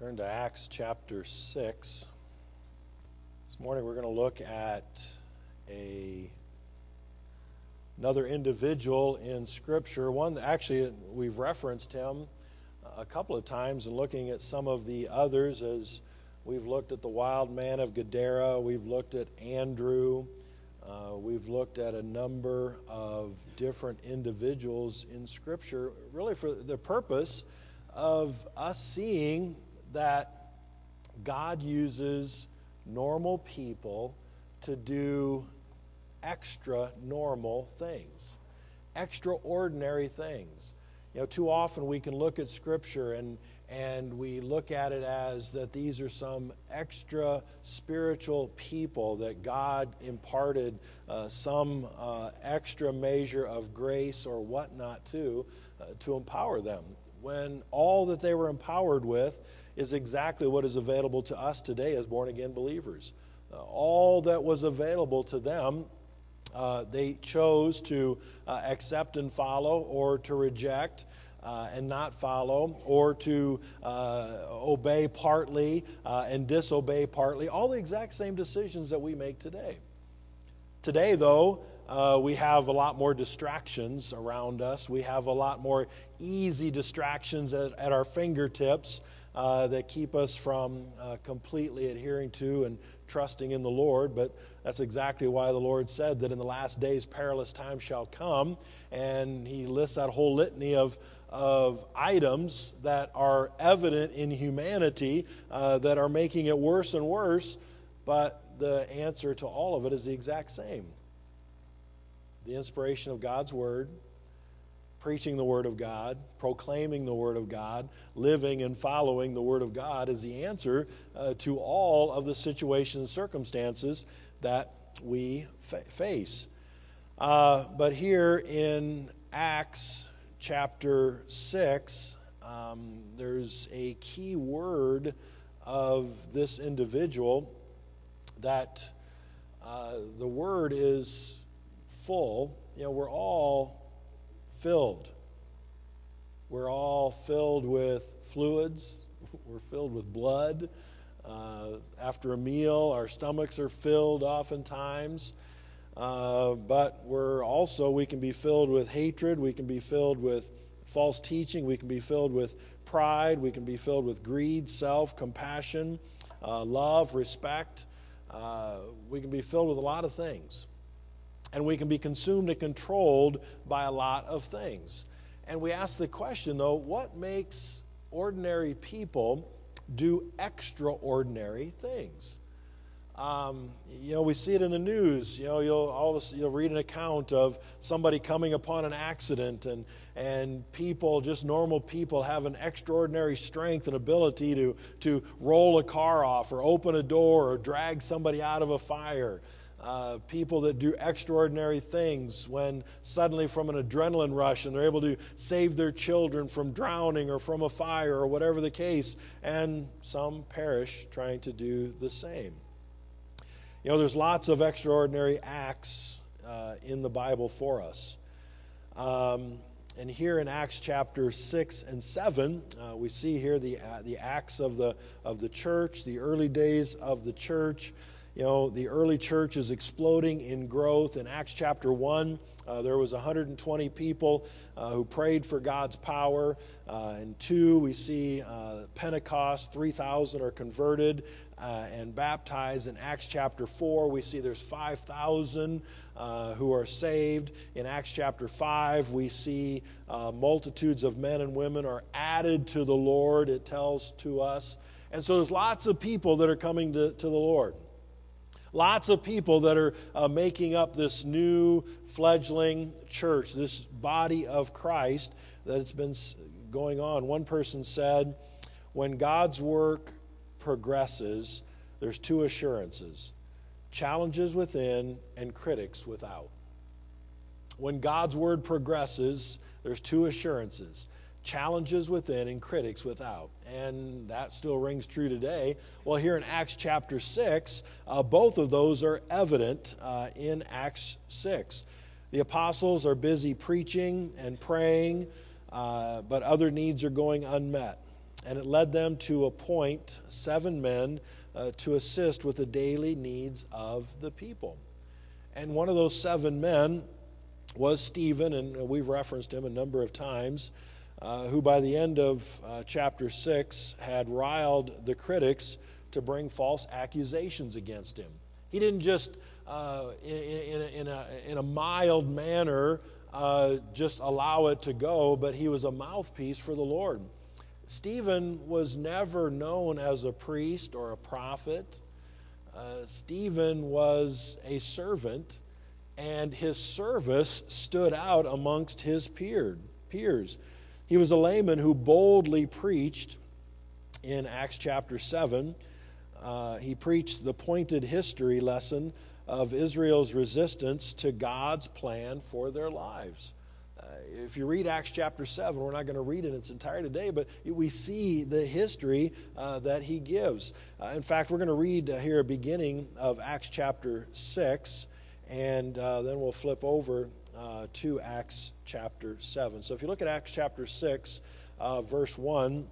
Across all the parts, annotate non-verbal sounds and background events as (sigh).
Turn to Acts chapter 6. This morning we're going to look at a another individual in scripture, one actually we've referenced him a couple of times and looking at some of the others as we've looked at the wild man of Gadara, we've looked at Andrew, uh, we've looked at a number of different individuals in scripture, really for the purpose of us seeing that God uses normal people to do extra normal things, extraordinary things. You know, too often we can look at Scripture and and we look at it as that these are some extra spiritual people that God imparted uh, some uh, extra measure of grace or whatnot to uh, to empower them. When all that they were empowered with is exactly what is available to us today as born again believers. Uh, all that was available to them, uh, they chose to uh, accept and follow or to reject. Uh, and not follow, or to uh, obey partly uh, and disobey partly, all the exact same decisions that we make today. Today, though, uh, we have a lot more distractions around us. We have a lot more easy distractions at, at our fingertips uh, that keep us from uh, completely adhering to and trusting in the Lord. But that's exactly why the Lord said that in the last days perilous times shall come. And He lists that whole litany of, of items that are evident in humanity uh, that are making it worse and worse. But the answer to all of it is the exact same the inspiration of God's Word preaching the Word of God, proclaiming the Word of God, living and following the Word of God is the answer uh, to all of the situations and circumstances that we fa- face. Uh, but here in Acts chapter 6, um, there's a key word of this individual that uh, the word is full. You know, we're all filled. We're all filled with fluids, (laughs) we're filled with blood. Uh, after a meal, our stomachs are filled oftentimes. Uh, but we're also, we can be filled with hatred, we can be filled with false teaching, we can be filled with pride, we can be filled with greed, self, compassion, uh, love, respect. Uh, we can be filled with a lot of things and we can be consumed and controlled by a lot of things. And we ask the question, though, what makes ordinary people do extraordinary things? Um, you know, we see it in the news. You know, you'll always you'll read an account of somebody coming upon an accident, and and people, just normal people, have an extraordinary strength and ability to to roll a car off, or open a door, or drag somebody out of a fire uh, people that do extraordinary things when suddenly from an adrenaline rush and they're able to save their children from drowning or from a fire or whatever the case, and some perish trying to do the same. You know, there's lots of extraordinary acts uh, in the Bible for us. Um, and here in Acts chapter 6 and 7, uh, we see here the, uh, the acts of the, of the church, the early days of the church. You know, the early church is exploding in growth. In Acts chapter 1, uh, there was 120 people uh, who prayed for God's power. Uh, in 2, we see uh, Pentecost, 3,000 are converted uh, and baptized. In Acts chapter 4, we see there's 5,000 uh, who are saved. In Acts chapter 5, we see multitudes of men and women are added to the Lord, it tells to us. And so there's lots of people that are coming to, to the Lord. Lots of people that are uh, making up this new fledgling church, this body of Christ that has been going on. One person said, when God's work progresses, there's two assurances challenges within and critics without. When God's word progresses, there's two assurances challenges within and critics without. And that still rings true today. Well, here in Acts chapter 6, uh, both of those are evident uh, in Acts 6. The apostles are busy preaching and praying, uh, but other needs are going unmet. and it led them to appoint seven men uh, to assist with the daily needs of the people. And one of those seven men was Stephen, and we've referenced him a number of times, uh, who by the end of uh, chapter 6 had riled the critics to bring false accusations against him. He didn't just, uh, in, in, a, in, a, in, a, mild manner, uh, just allow it to go, but he was a mouthpiece for the Lord. Stephen was never known as a priest or a prophet. Uh, Stephen was a servant, and his service stood out amongst his peer, peers. He was a layman who boldly preached in Acts chapter 7. Uh, he preached the pointed history lesson of Israel's resistance to God's plan for their lives if you read Acts chapter 7, we're not going to read it in its entirety today, but we see the history uh, that he gives. Uh, in fact, we're going to read uh, here a beginning of Acts chapter 6, and uh, then we'll flip over uh, to Acts chapter 7. So if you look at Acts chapter 6, uh, verse 1,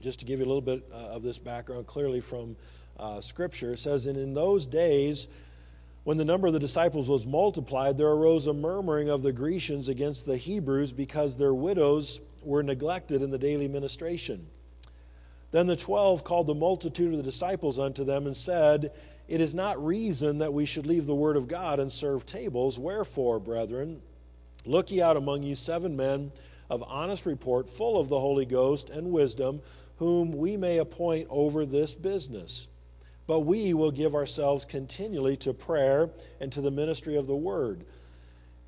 just to give you a little bit of this background clearly from Scripture, it says, And in those days, when the number of the disciples was multiplied, there arose a murmuring of the Grecians against the Hebrews because their widows were neglected in the daily ministration. Then the twelve called the multitude of the disciples unto them and said, It is not reason that we should leave the word of God and serve tables. Wherefore, brethren, look ye out among you seven men of honest report, full of the Holy Ghost and wisdom, whom we may appoint over this business. But we will give ourselves continually to prayer and to the ministry of the word.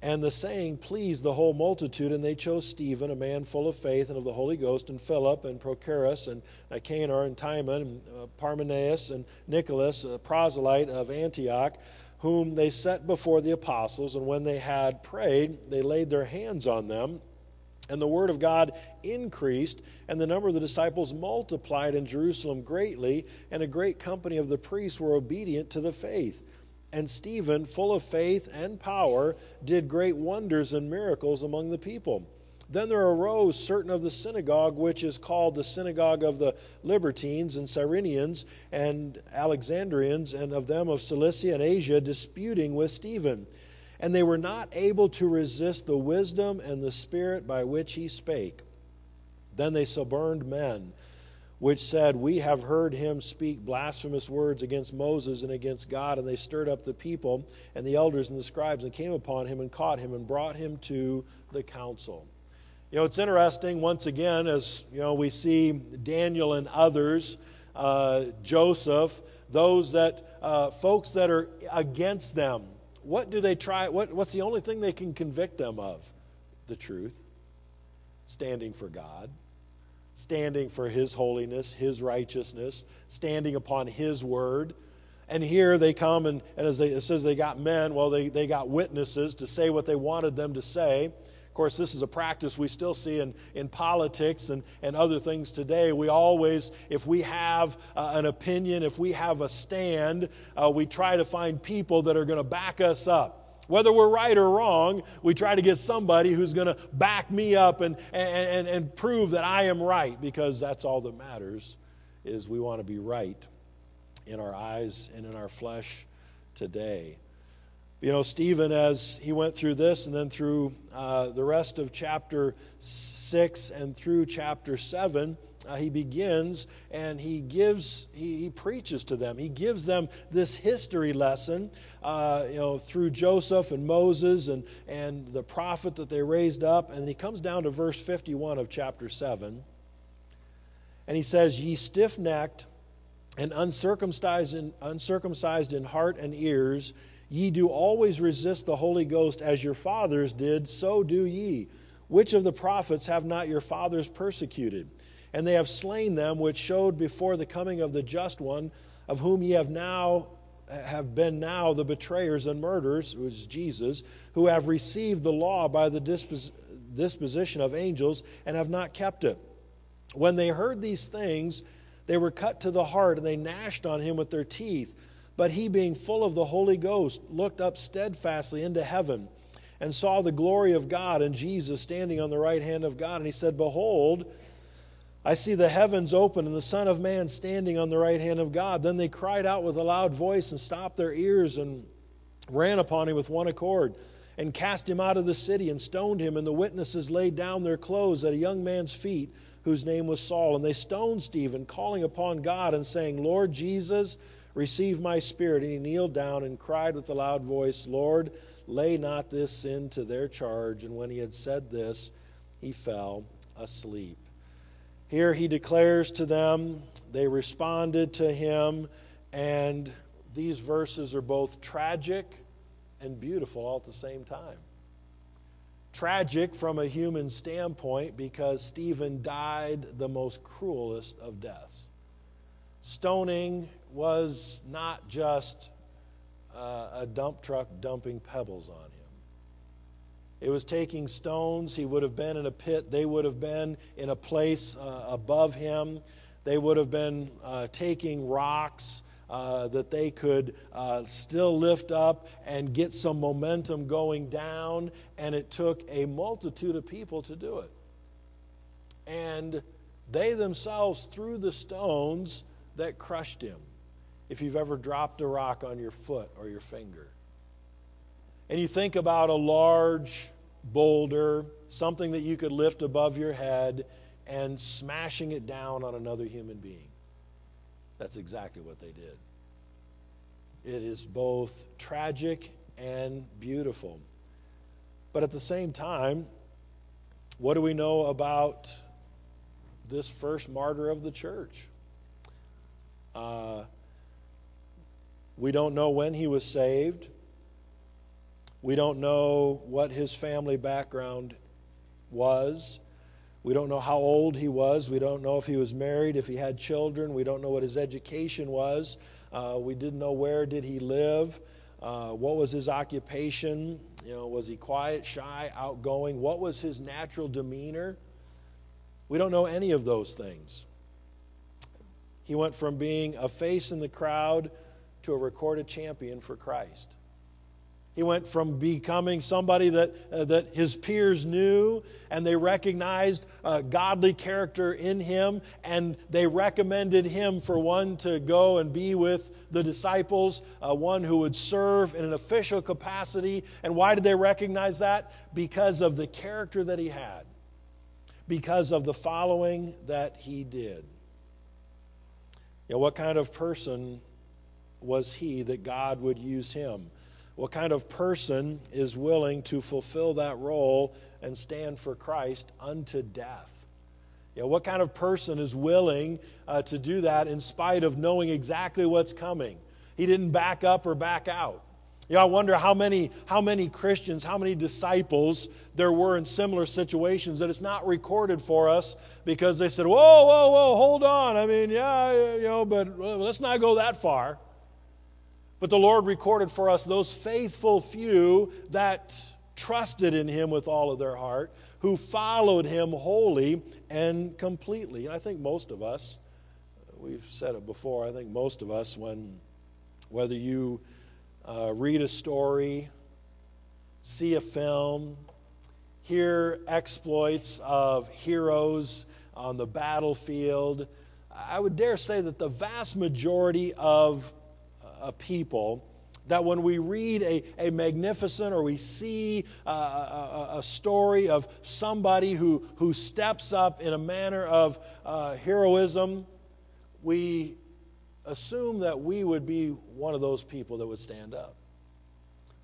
And the saying pleased the whole multitude, and they chose Stephen, a man full of faith and of the Holy Ghost, and Philip, and Prochorus, and Nicanor, and Timon, and uh, Parmenas, and Nicholas, a proselyte of Antioch, whom they set before the apostles. And when they had prayed, they laid their hands on them. And the word of God increased, and the number of the disciples multiplied in Jerusalem greatly, and a great company of the priests were obedient to the faith. And Stephen, full of faith and power, did great wonders and miracles among the people. Then there arose certain of the synagogue, which is called the synagogue of the Libertines and Cyrenians and Alexandrians, and of them of Cilicia and Asia, disputing with Stephen and they were not able to resist the wisdom and the spirit by which he spake. Then they suborned men, which said, We have heard him speak blasphemous words against Moses and against God. And they stirred up the people and the elders and the scribes and came upon him and caught him and brought him to the council. You know, it's interesting, once again, as you know, we see Daniel and others, uh, Joseph, those that, uh, folks that are against them what do they try? What, what's the only thing they can convict them of? The truth. Standing for God, standing for His holiness, His righteousness, standing upon His word. And here they come, and, and as they, it says they got men, well, they, they got witnesses to say what they wanted them to say Of course, this is a practice we still see in, in politics and, and other things today. We always, if we have uh, an opinion, if we have a stand, uh, we try to find people that are going to back us up. Whether we're right or wrong, we try to get somebody who's going to back me up and, and, and and prove that I am right because that's all that matters is we want to be right in our eyes and in our flesh today. You know, Stephen, as he went through this and then through uh, the rest of chapter 6 and through chapter 7, uh, he begins and he gives, he, he, preaches to them. He gives them this history lesson, uh, you know, through Joseph and Moses and, and the prophet that they raised up. And he comes down to verse 51 of chapter 7. And he says, Ye stiff necked and uncircumcised in, uncircumcised in heart and ears, Ye do always resist the Holy Ghost as your fathers did, so do ye. Which of the prophets have not your fathers persecuted? And they have slain them which showed before the coming of the just one, of whom ye have now have been now the betrayers and murderers, which is Jesus, who have received the law by the dispos- disposition of angels and have not kept it. When they heard these things, they were cut to the heart, and they gnashed on him with their teeth. But he, being full of the Holy Ghost, looked up steadfastly into heaven and saw the glory of God and Jesus standing on the right hand of God. And he said, Behold, I see the heavens open and the Son of Man standing on the right hand of God. Then they cried out with a loud voice and stopped their ears and ran upon him with one accord and cast him out of the city and stoned him. And the witnesses laid down their clothes at a young man's feet whose name was Saul. And they stoned Stephen, calling upon God and saying, Lord Jesus, receive my spirit. And he kneeled down and cried with a loud voice, Lord, lay not this sin to their charge. And when he had said this, he fell asleep. Here he declares to them, they responded to him, and these verses are both tragic and beautiful all at the same time. Tragic from a human standpoint because Stephen died the most cruelest of deaths. Stoning was not just uh, a dump truck dumping pebbles on him. It was taking stones. He would have been in a pit. They would have been in a place uh, above him. They would have been uh, taking rocks uh, that they could uh, still lift up and get some momentum going down. And it took a multitude of people to do it. And they themselves threw the stones that crushed him. If you've ever dropped a rock on your foot or your finger, and you think about a large boulder, something that you could lift above your head, and smashing it down on another human being. That's exactly what they did. It is both tragic and beautiful. But at the same time, what do we know about this first martyr of the church? Uh, we don't know when he was saved. We don't know what his family background was. We don't know how old he was. We don't know if he was married, if he had children. We don't know what his education was. Uh, we didn't know where did he live. Uh, what was his occupation? You know, was he quiet, shy, outgoing? What was his natural demeanor? We don't know any of those things. He went from being a face in the crowd to a recorded champion for Christ. He went from becoming somebody that, uh, that his peers knew and they recognized a godly character in him and they recommended him for one to go and be with the disciples, uh, one who would serve in an official capacity. And why did they recognize that? Because of the character that he had, because of the following that he did. You know, what kind of person was he that God would use him? What kind of person is willing to fulfill that role and stand for Christ unto death? You know, what kind of person is willing uh, to do that in spite of knowing exactly what's coming? He didn't back up or back out. You know, I wonder how many, how many Christians, how many disciples there were in similar situations that it's not recorded for us because they said, whoa, whoa, whoa, hold on. I mean, yeah, you know, but let's not go that far. But the Lord recorded for us those faithful few that trusted in Him with all of their heart, who followed Him wholly and completely. And I think most of us, we've said it before, I think most of us, when whether you uh, read a story, see a film, hear exploits of heroes on the battlefield, I would dare say that the vast majority of a people that when we read a, a magnificent or we see a, a, a, story of somebody who, who steps up in a manner of uh, heroism, we assume that we would be one of those people that would stand up.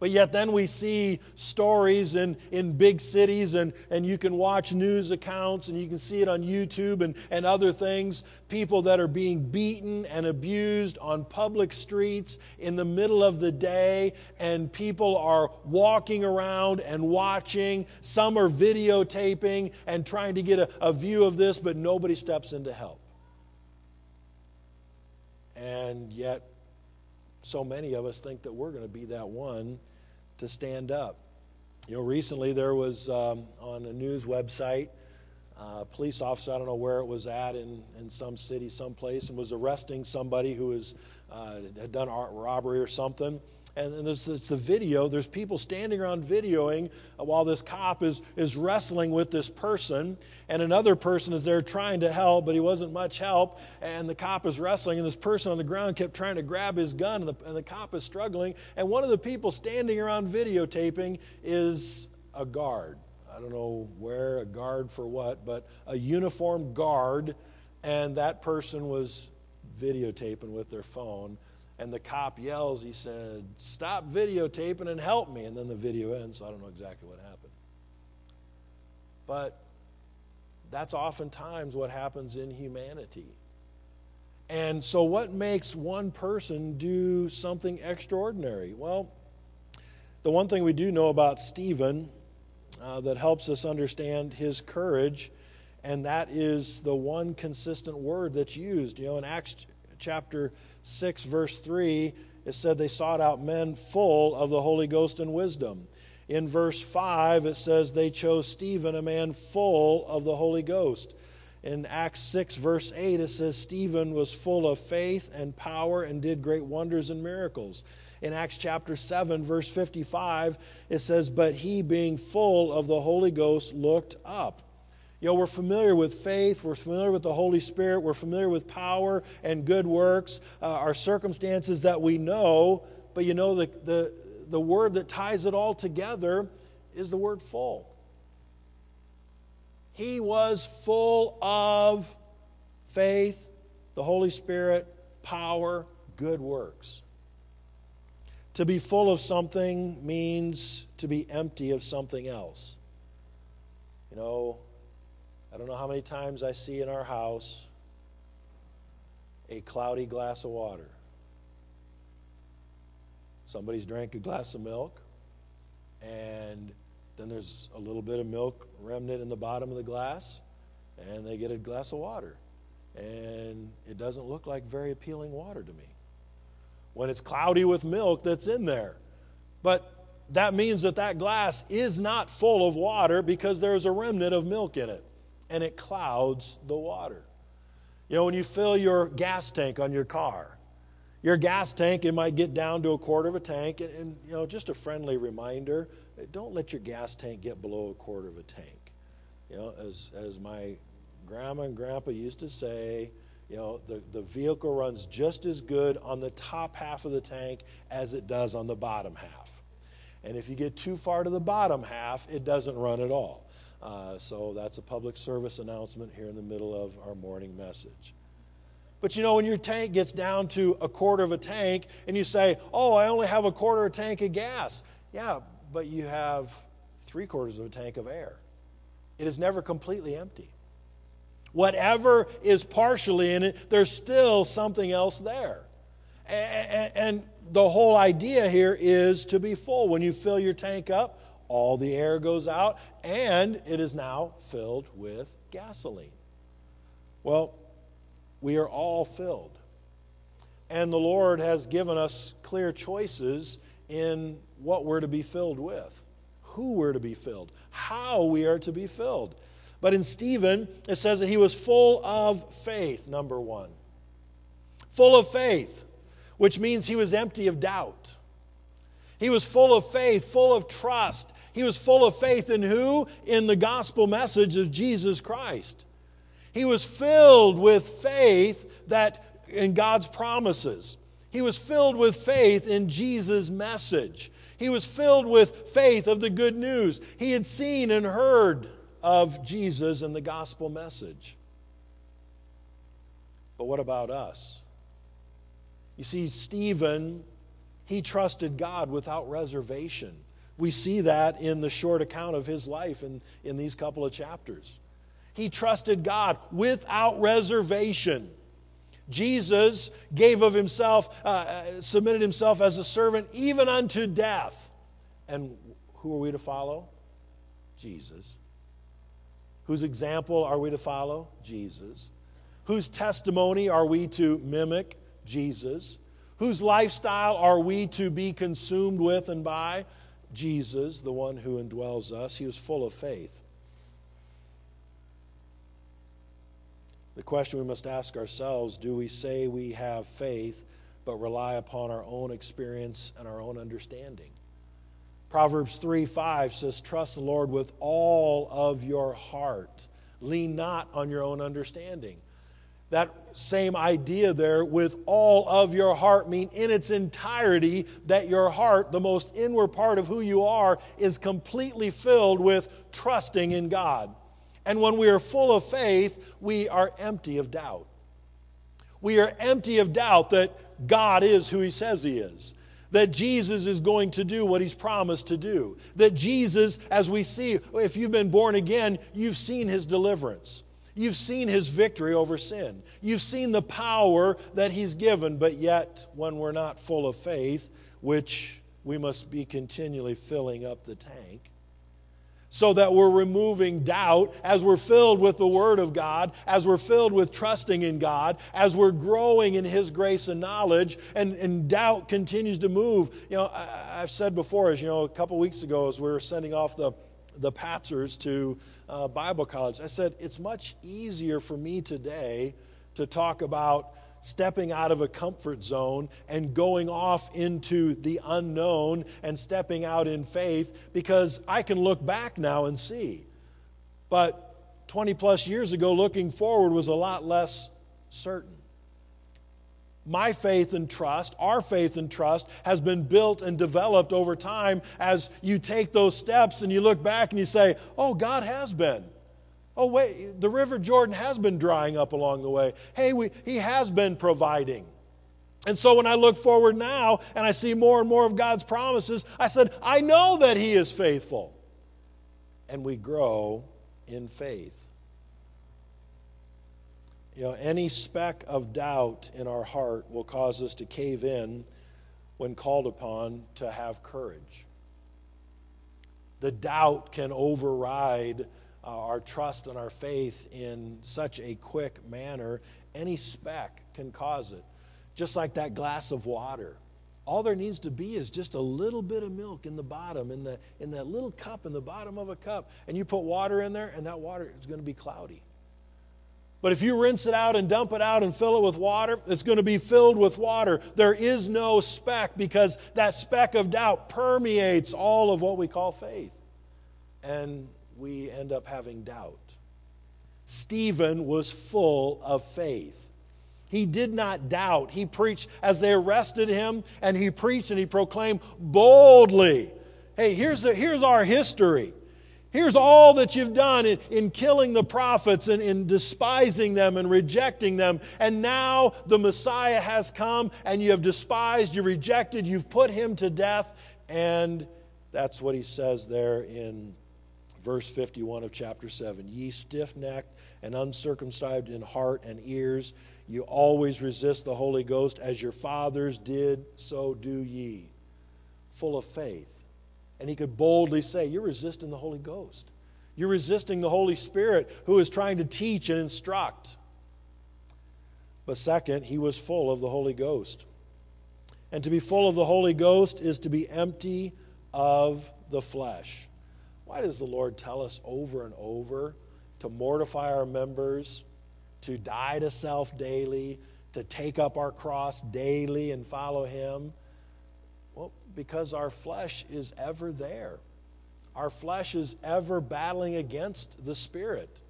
But yet, then we see stories in, in big cities, and, and you can watch news accounts and you can see it on YouTube and, and other things. People that are being beaten and abused on public streets in the middle of the day, and people are walking around and watching. Some are videotaping and trying to get a, a view of this, but nobody steps in to help. And yet, so many of us think that we're going to be that one to stand up. You know, recently there was um, on a news website uh, police officer, I don't know where it was at in, in some city, someplace, and was arresting somebody who was, uh, had done a robbery or something. And, and there's, it's the video. There's people standing around videoing while this cop is, is wrestling with this person. And another person is there trying to help, but he wasn't much help. And the cop is wrestling, and this person on the ground kept trying to grab his gun, and the, and the cop is struggling. And one of the people standing around videotaping is a guard. I don't know where, a guard for what, but a uniformed guard. And that person was videotaping with their phone and the cop yells, he said, Stop videotaping and help me. And then the video ends, so I don't know exactly what happened. But that's oftentimes what happens in humanity. And so, what makes one person do something extraordinary? Well, the one thing we do know about Stephen uh, that helps us understand his courage, and that is the one consistent word that's used. You know, in Acts chapter 6, verse 3, it said they sought out men full of the Holy Ghost and wisdom. In verse 5, it says they chose Stephen, a man full of the Holy Ghost. In Acts 6, verse 8, it says Stephen was full of faith and power and did great wonders and miracles. In Acts chapter 7, verse 55, it says, But he, being full of the Holy Ghost, looked up. You know, we're familiar with faith, we're familiar with the Holy Spirit, we're familiar with power and good works, uh, our circumstances that we know, but you know, the, the, the word that ties it all together is the word full. He was full of faith, the Holy Spirit, power, good works. To be full of something means to be empty of something else. You know, I don't know how many times I see in our house a cloudy glass of water. Somebody's drank a glass of milk, and then there's a little bit of milk remnant in the bottom of the glass, and they get a glass of water. And it doesn't look like very appealing water to me. When it's cloudy with milk that's in there. But that means that that glass is not full of water because there's a remnant of milk in it and it clouds the water. You know, when you fill your gas tank on your car, your gas tank, it might get down to a quarter of a tank. And, and, you know, just a friendly reminder don't let your gas tank get below a quarter of a tank. You know, as, as my grandma and grandpa used to say, you know, the, the vehicle runs just as good on the top half of the tank as it does on the bottom half. And if you get too far to the bottom half, it doesn't run at all. Uh, so that's a public service announcement here in the middle of our morning message. But you know, when your tank gets down to a quarter of a tank and you say, Oh, I only have a quarter of a tank of gas. Yeah, but you have three quarters of a tank of air. It is never completely empty. Whatever is partially in it, there's still something else there. And the whole idea here is to be full. When you fill your tank up, all the air goes out, and it is now filled with gasoline. Well, we are all filled. And the Lord has given us clear choices in what we're to be filled with, who we're to be filled, how we are to be filled. But in Stephen, it says that he was full of faith, number one. Full of faith, which means he was empty of doubt. He was full of faith, full of trust. He was full of faith in who? In the gospel message of Jesus Christ. He was filled with faith that in God's promises. He was filled with faith in Jesus' message. He was filled with faith of the good news. He had seen and heard of Jesus and the gospel message. But what about us? You see, Stephen, he trusted God without reservation. We see that in the short account of his life in, in these couple of chapters. He trusted God without reservation. Jesus gave of himself, uh, uh, submitted himself as a servant even unto death. And who are we to follow? Jesus. Whose example are we to follow? Jesus. Whose testimony are we to mimic? Jesus. Whose lifestyle are we to be consumed with and by? Jesus, the one who indwells us, he was full of faith. The question we must ask ourselves do we say we have faith but rely upon our own experience and our own understanding? Proverbs 3 5 says, Trust the Lord with all of your heart. Lean not on your own understanding. That same idea there, with all of your heart, mean in its entirety that your heart, the most inward part of who you are, is completely filled with trusting in God. And when we are full of faith, we are empty of doubt. We are empty of doubt that God is who He says He is, that Jesus is going to do what He's promised to do, that Jesus, as we see, if you've been born again, you've seen His deliverance. You've seen his victory over sin. You've seen the power that he's given, but yet, when we're not full of faith, which we must be continually filling up the tank, so that we're removing doubt as we're filled with the Word of God, as we're filled with trusting in God, as we're growing in His grace and knowledge, and, and doubt continues to move. You know, I, have said before, as you know, a couple weeks ago, as we were sending off the the Patzers to uh, Bible college. I said, it's much easier for me today to talk about stepping out of a comfort zone and going off into the unknown and stepping out in faith because I can look back now and see. But 20 plus years ago, looking forward was a lot less certain my faith and trust, our faith and trust, has been built and developed over time as you take those steps and you look back and you say, Oh, God has been. Oh, wait, the River Jordan has been drying up along the way. Hey, we, He has been providing. And so when I look forward now and I see more and more of God's promises, I said, I know that He is faithful. And we grow in faith. You know, any speck of doubt in our heart will cause us to cave in when called upon to have courage. The doubt can override uh, our trust and our faith in such a quick manner. Any speck can cause it. Just like that glass of water. All there needs to be is just a little bit of milk in the bottom, in, the, in that little cup in the bottom of a cup. And you put water in there, and that water is going to be cloudy. But if you rinse it out and dump it out and fill it with water, it's going to be filled with water. There is no speck because that speck of doubt permeates all of what we call faith. And we end up having doubt. Stephen was full of faith. He did not doubt. He preached as they arrested him, and he preached and he proclaimed boldly. Hey, here's, the, here's our history. Here's all that you've done in, in killing the prophets and in despising them and rejecting them. And now the Messiah has come and you have despised, you rejected, you've put him to death. And that's what he says there in verse 51 of chapter 7. Ye stiff necked and uncircumcised in heart and ears, you always resist the Holy Ghost as your fathers did, so do ye. Full of faith and he could boldly say, You're resisting the Holy Ghost. You're resisting the Holy Spirit who is trying to teach and instruct. But second, he was full of the Holy Ghost. And to be full of the Holy Ghost is to be empty of the flesh. Why does the Lord tell us over and over to mortify our members, to die to self daily, to take up our cross daily and follow Him? Because our flesh is ever there. Our flesh is ever battling against the Spirit.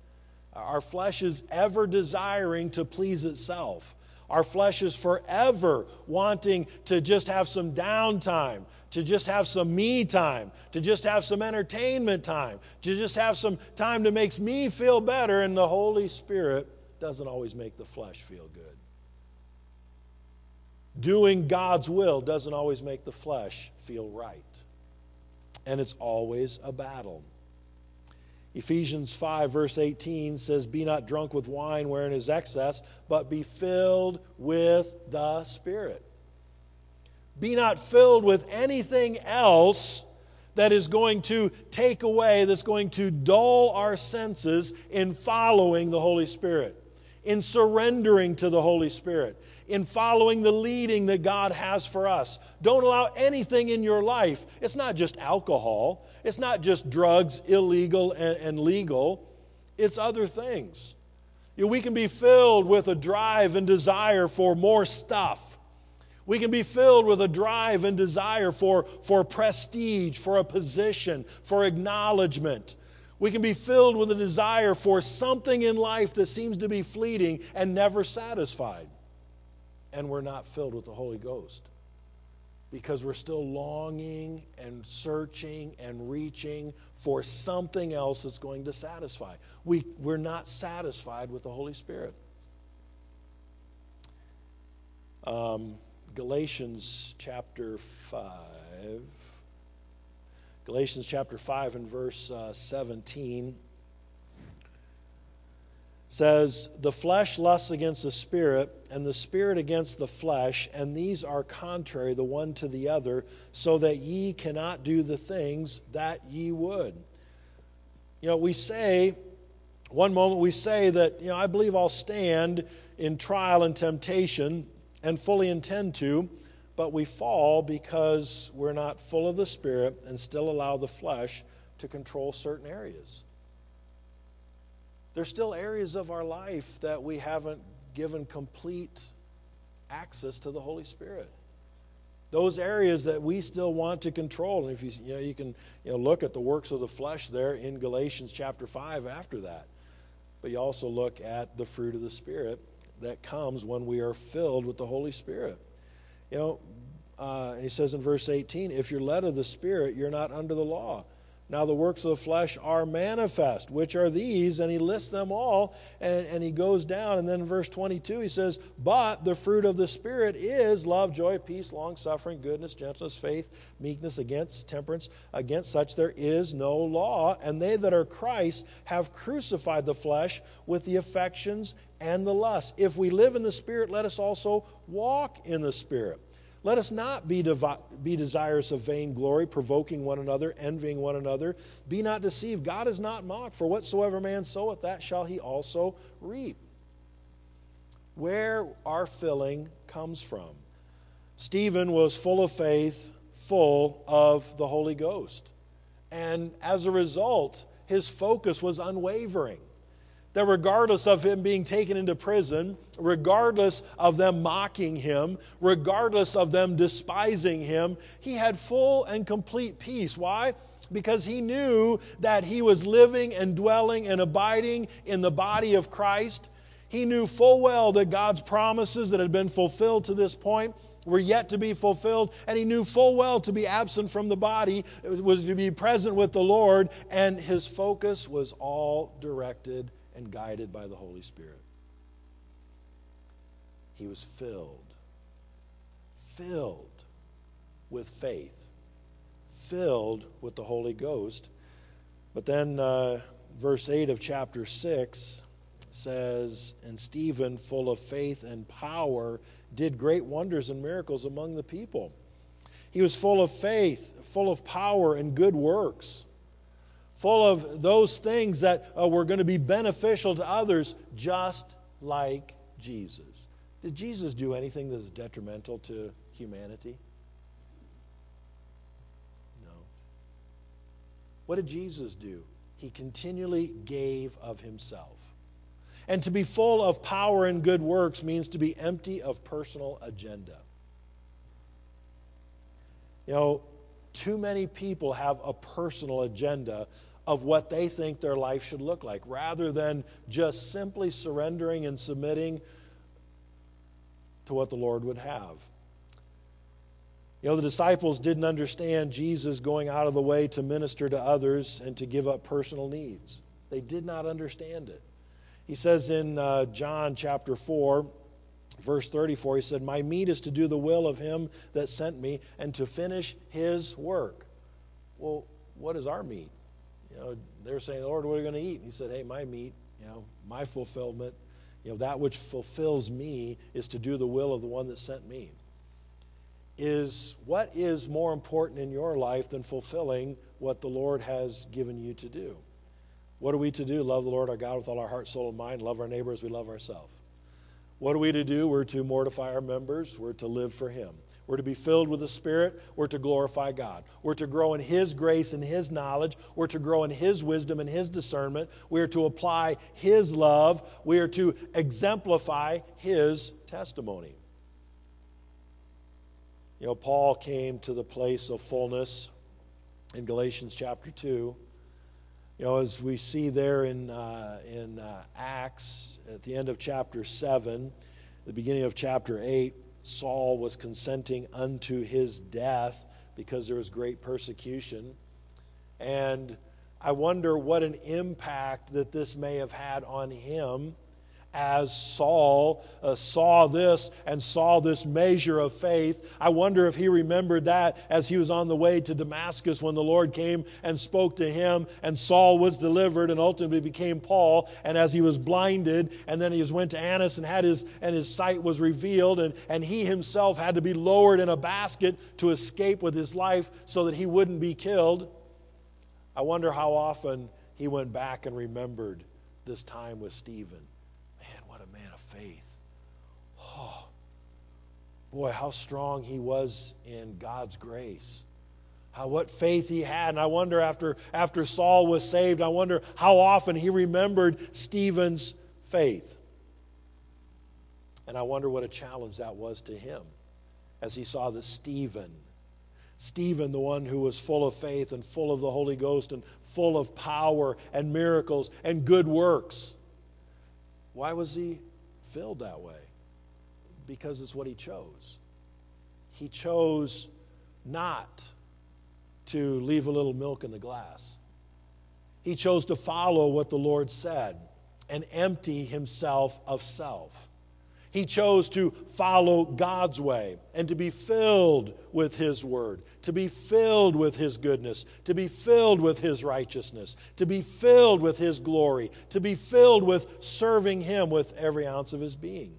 Our flesh is ever desiring to please itself. Our flesh is forever wanting to just have some downtime, to just have some me time, to just have some entertainment time, to just have some time that makes me feel better, and the Holy Spirit doesn't always make the flesh feel good. Doing God's will doesn't always make the flesh feel right. And it's always a battle. Ephesians 5, verse 18 says, Be not drunk with wine wherein is excess, but be filled with the Spirit. Be not filled with anything else that is going to take away, that's going to dull our senses in following the Holy Spirit, in surrendering to the Holy Spirit in following the leading that God has for us. Don't allow anything in your life. It's not just alcohol, it's not just drugs, illegal and, and legal, it's other things. You know, we can be filled with a drive and desire for more stuff. We can be filled with a drive and desire for, for prestige, for a position, for acknowledgement. We can be filled with a desire for something in life that seems to be fleeting and never satisfied. And we're not filled with the Holy Ghost because we're still longing and searching and reaching for something else that's going to satisfy. We, we're not satisfied with the Holy Spirit. Um, Galatians chapter 5. Galatians chapter 5 and verse uh, 17 says, The flesh lusts against the spirit, and the spirit against the flesh, and these are contrary the one to the other, so that ye cannot do the things that ye would. You know, we say, one moment we say that, you know, I believe I'll stand in trial and temptation and fully intend to, but we fall because we're not full of the Spirit and still allow the flesh to control certain areas. There's still areas of our life that we haven't given complete access to the Holy Spirit. Those areas that we still want to control. And if you, you, know, you can you know, look at the works of the flesh there in Galatians chapter 5 after that. But you also look at the fruit of the Spirit that comes when we are filled with the Holy Spirit. You know, uh, he says in verse 18, if you're led of the Spirit, you're not under the law. Now the works of the flesh are manifest, which are these, and he lists them all, and, and he goes down, and then verse 22 he says, But the fruit of the Spirit is love, joy, peace, long suffering, goodness, gentleness, faith, meekness, against temperance. Against such there is no law, and they that are Christ have crucified the flesh with the affections and the lusts. If we live in the Spirit, let us also walk in the Spirit. Let us not be, devi- be desirous of vainglory, provoking one another, envying one another. Be not deceived. God is not mocked, for whatsoever man soweth, that shall he also reap. Where our filling comes from. Stephen was full of faith, full of the Holy Ghost. And as a result, his focus was unwavering that regardless of him being taken into prison, regardless of them mocking him, regardless of them despising him, he had full and complete peace. Why? Because he knew that he was living and dwelling and abiding in the body of Christ. He knew full well that God's promises that had been fulfilled to this point were yet to be fulfilled, and he knew full well to be absent from the body was to be present with the Lord, and his focus was all directed and guided by the Holy Spirit. He was filled, filled with faith, filled with the Holy Ghost. But then, uh, verse 8 of chapter 6 says, And Stephen, full of faith and power, did great wonders and miracles among the people. He was full of faith, full of power and good works full of those things that uh, were going to be beneficial to others, just like Jesus. Did Jesus do anything that is detrimental to humanity? No. What did Jesus do? He continually gave of himself. And to be full of power and good works means to be empty of personal agenda. You know, too many people have a personal agenda of what they think their life should look like, rather than just simply surrendering and submitting to what the Lord would have. You know, the disciples didn't understand Jesus going out of the way to minister to others and to give up personal needs. They did not understand it. He says in uh, John chapter 4, verse 34, he said, My meat is to do the will of him that sent me and to finish his work. Well, what is our meat? You know, they were saying, Lord, what are we going to eat? And he said, Hey, my meat, you know, my fulfillment, you know, that which fulfills me is to do the will of the one that sent me. Is what is more important in your life than fulfilling what the Lord has given you to do? What are we to do? Love the Lord our God with all our heart, soul, and mind. Love our neighbor as we love ourselves. What are we to do? We're to mortify our members. We're to live for Him. We're to be filled with the Spirit. We're to glorify God. We're to grow in His grace and His knowledge. We're to grow in His wisdom and His discernment. We're to apply His love. We are to exemplify His testimony. You know, Paul came to the place of fullness in Galatians chapter 2. You know, as we see there in, uh, in uh, Acts at the end of chapter 7, the beginning of chapter 8, Saul was consenting unto his death because there was great persecution. And I wonder what an impact that this may have had on him as Saul uh, saw this and saw this measure of faith. I wonder if he remembered that as he was on the way to Damascus when the Lord came and spoke to him, and Saul was delivered and ultimately became Paul. And as he was blinded, and then he went to Annas and had his and his sight was revealed, and, and he himself had to be lowered in a basket to escape with his life so that he wouldn't be killed. I wonder how often he went back and remembered this time with Stephen faith. Oh, boy, how strong he was in God's grace. How, what faith he had. And I wonder after, after Saul was saved, I wonder how often he remembered Stephen's faith. And I wonder what a challenge that was to him as he saw that Stephen, Stephen, the one who was full of faith and full of the Holy Ghost and full of power and miracles and good works. Why was he filled that way because it's what he chose. He chose not to leave a little milk in the glass. He chose to follow what the Lord said and empty himself of self. He chose to follow God's way and to be filled with His word, to be filled with His goodness, to be filled with His righteousness, to be filled with His glory, to be filled with serving Him with every ounce of His being.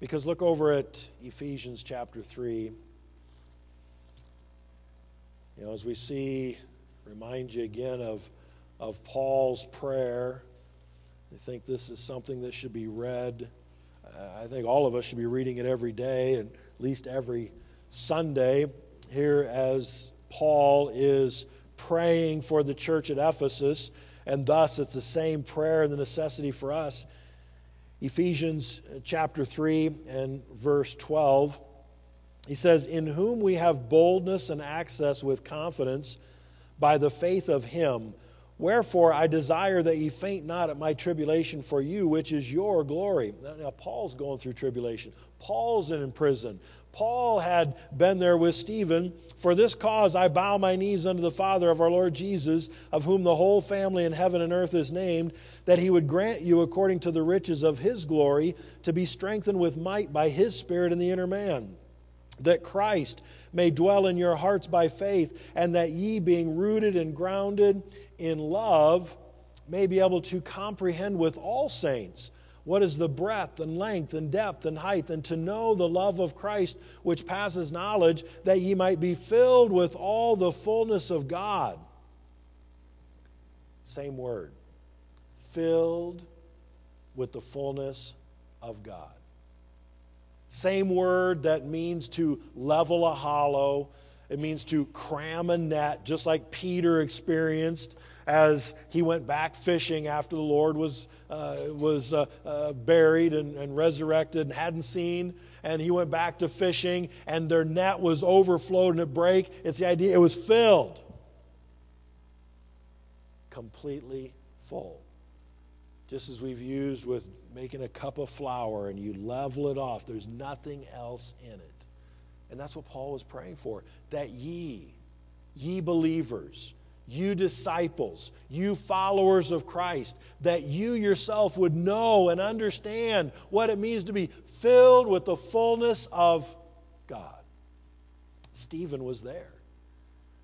Because look over at Ephesians chapter 3. You know, as we see, remind you again of, of Paul's prayer. I think this is something that should be read I think all of us should be reading it every day, at least every Sunday, here as Paul is praying for the church at Ephesus, and thus it's the same prayer and the necessity for us. Ephesians uh, chapter 3 and verse 12. He says, In whom we have boldness and access with confidence by the faith of him Wherefore I desire that ye faint not at my tribulation for you, which is your glory. Now, Paul's going through tribulation. Paul's in prison. Paul had been there with Stephen. For this cause I bow my knees unto the Father of our Lord Jesus, of whom the whole family in heaven and earth is named, that he would grant you, according to the riches of his glory, to be strengthened with might by his Spirit in the inner man that Christ may dwell in your hearts by faith, and that ye, being rooted and grounded in love, may be able to comprehend with all saints what is the breadth and length and depth and height, and to know the love of Christ which passes knowledge, that ye might be filled with all the fullness of God. Same word. Filled with the fullness of God. Same word that means to level a hollow. It means to cram a net, just like Peter experienced as he went back fishing after the Lord was, uh, was uh, uh, buried and, and resurrected and hadn't seen. And he went back to fishing, and their net was overflowed and it break. It's the idea, it was filled. Completely full. Just as we've used with making a cup of flour and you level it off, there's nothing else in it. And that's what Paul was praying for that ye, ye believers, you disciples, you followers of Christ, that you yourself would know and understand what it means to be filled with the fullness of God. Stephen was there.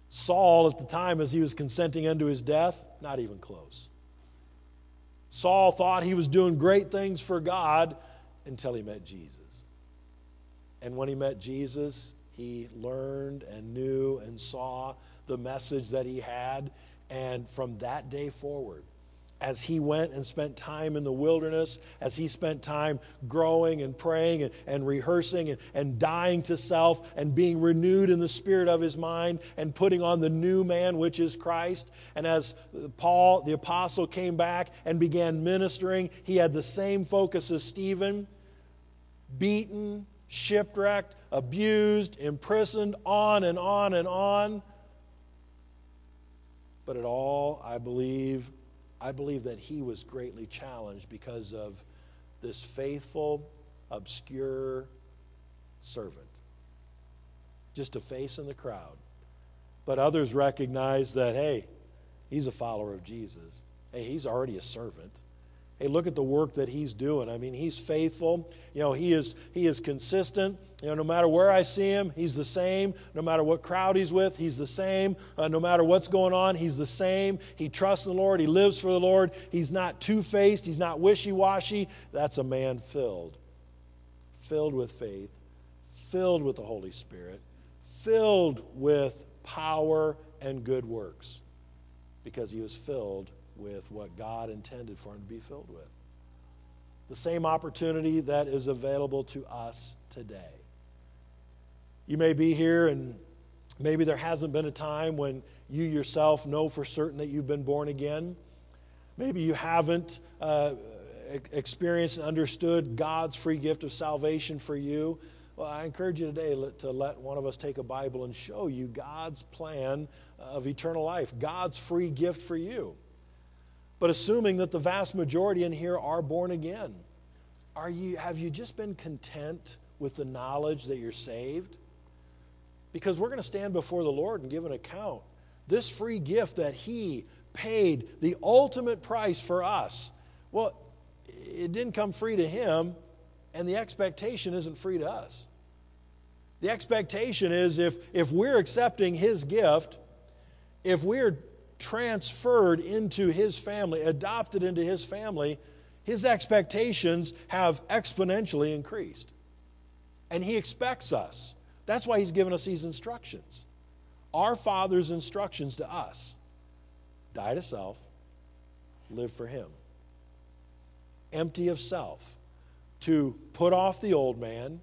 Saul, at the time, as he was consenting unto his death, not even close. Saul thought he was doing great things for God until he met Jesus. And when he met Jesus, he learned and knew and saw the message that he had. And from that day forward, as he went and spent time in the wilderness, as he spent time growing and praying and, and rehearsing and, and dying to self and being renewed in the spirit of his mind and putting on the new man, which is Christ. And as Paul, the apostle, came back and began ministering, he had the same focus as Stephen beaten, shipwrecked, abused, imprisoned, on and on and on. But at all, I believe, I believe that he was greatly challenged because of this faithful, obscure servant. Just a face in the crowd. But others recognize that, hey, he's a follower of Jesus. Hey, he's already a servant. Hey, look at the work that he's doing. I mean, he's faithful. You know, he is he is consistent. You know, no matter where I see him, he's the same. No matter what crowd he's with, he's the same. Uh, no matter what's going on, he's the same. He trusts the Lord. He lives for the Lord. He's not two-faced. He's not wishy-washy. That's a man filled, filled with faith, filled with the Holy Spirit, filled with power and good works, because he was filled with what God intended for him to be filled with. The same opportunity that is available to us today. You may be here, and maybe there hasn't been a time when you yourself know for certain that you've been born again. Maybe you haven't uh, experienced and understood God's free gift of salvation for you. Well, I encourage you today to let one of us take a Bible and show you God's plan of eternal life, God's free gift for you but assuming that the vast majority in here are born again. Are you, have you just been content with the knowledge that you're saved? Because we're going to stand before the Lord and give an account. This free gift that He paid the ultimate price for us, well, it didn't come free to Him, and the expectation isn't free to us. The expectation is if, if we're accepting His gift, if we're transferred into his family, adopted into his family, his expectations have exponentially increased. And he expects us. That's why he's given us these instructions. Our Father's instructions to us die to self, live for him. Empty of self, to put off the old man,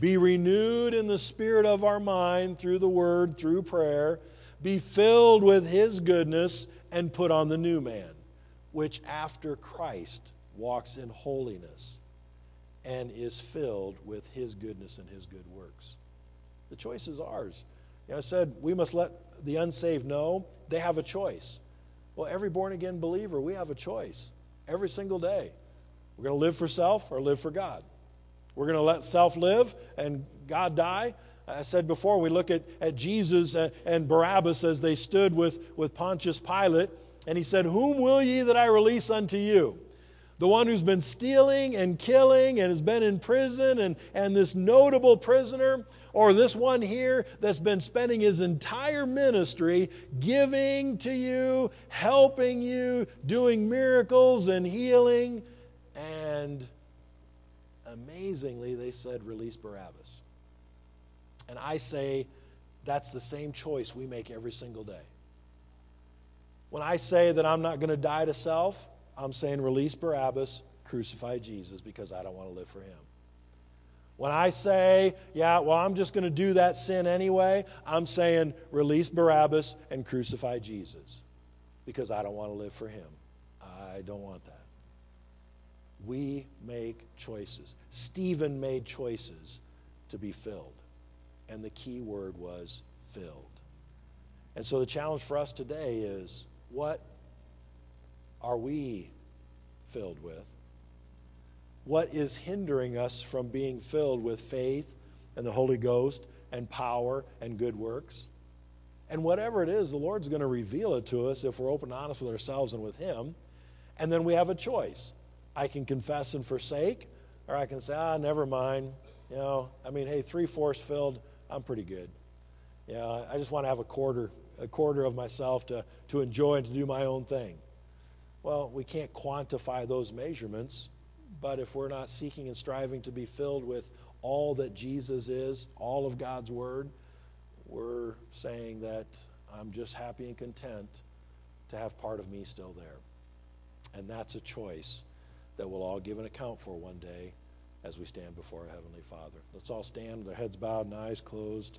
be renewed in the spirit of our mind through the word, through prayer be filled with his goodness, and put on the new man, which after Christ walks in holiness and is filled with his goodness and his good works. The choice is ours. You know, I said we must let the unsaved know they have a choice. Well, every born again believer, we have a choice every single day. We're going to live for self or live for God. We're going to let self live and God die, I said before, we look at, at Jesus and Barabbas as they stood with, with Pontius Pilate, and he said, Whom will ye that I release unto you? The one who's been stealing and killing and has been in prison, and, and this notable prisoner, or this one here that's been spending his entire ministry giving to you, helping you, doing miracles and healing. And amazingly, they said, Release Barabbas. And I say that's the same choice we make every single day. When I say that I'm not going to die to self, I'm saying release Barabbas, crucify Jesus because I don't want to live for him. When I say, yeah, well, I'm just going to do that sin anyway, I'm saying release Barabbas and crucify Jesus because I don't want to live for him. I don't want that. We make choices. Stephen made choices to be filled and the key word was filled. And so the challenge for us today is what are we filled with? What is hindering us from being filled with faith and the Holy Ghost and power and good works? And whatever it is, the Lord's going to reveal it to us if we're open and honest with ourselves and with Him. And then we have a choice. I can confess and forsake, or I can say, ah, never mind. You know, I mean, hey, three fourths filled, I'm pretty good. Yeah, I just want to have a quarter, a quarter of myself to, to enjoy and to do my own thing. Well, we can't quantify those measurements, but if we're not seeking and striving to be filled with all that Jesus is, all of God's Word, we're saying that I'm just happy and content to have part of me still there. And that's a choice that we'll all give an account for one day as we stand before our Heavenly Father. Let's all stand with our heads bowed and eyes closed.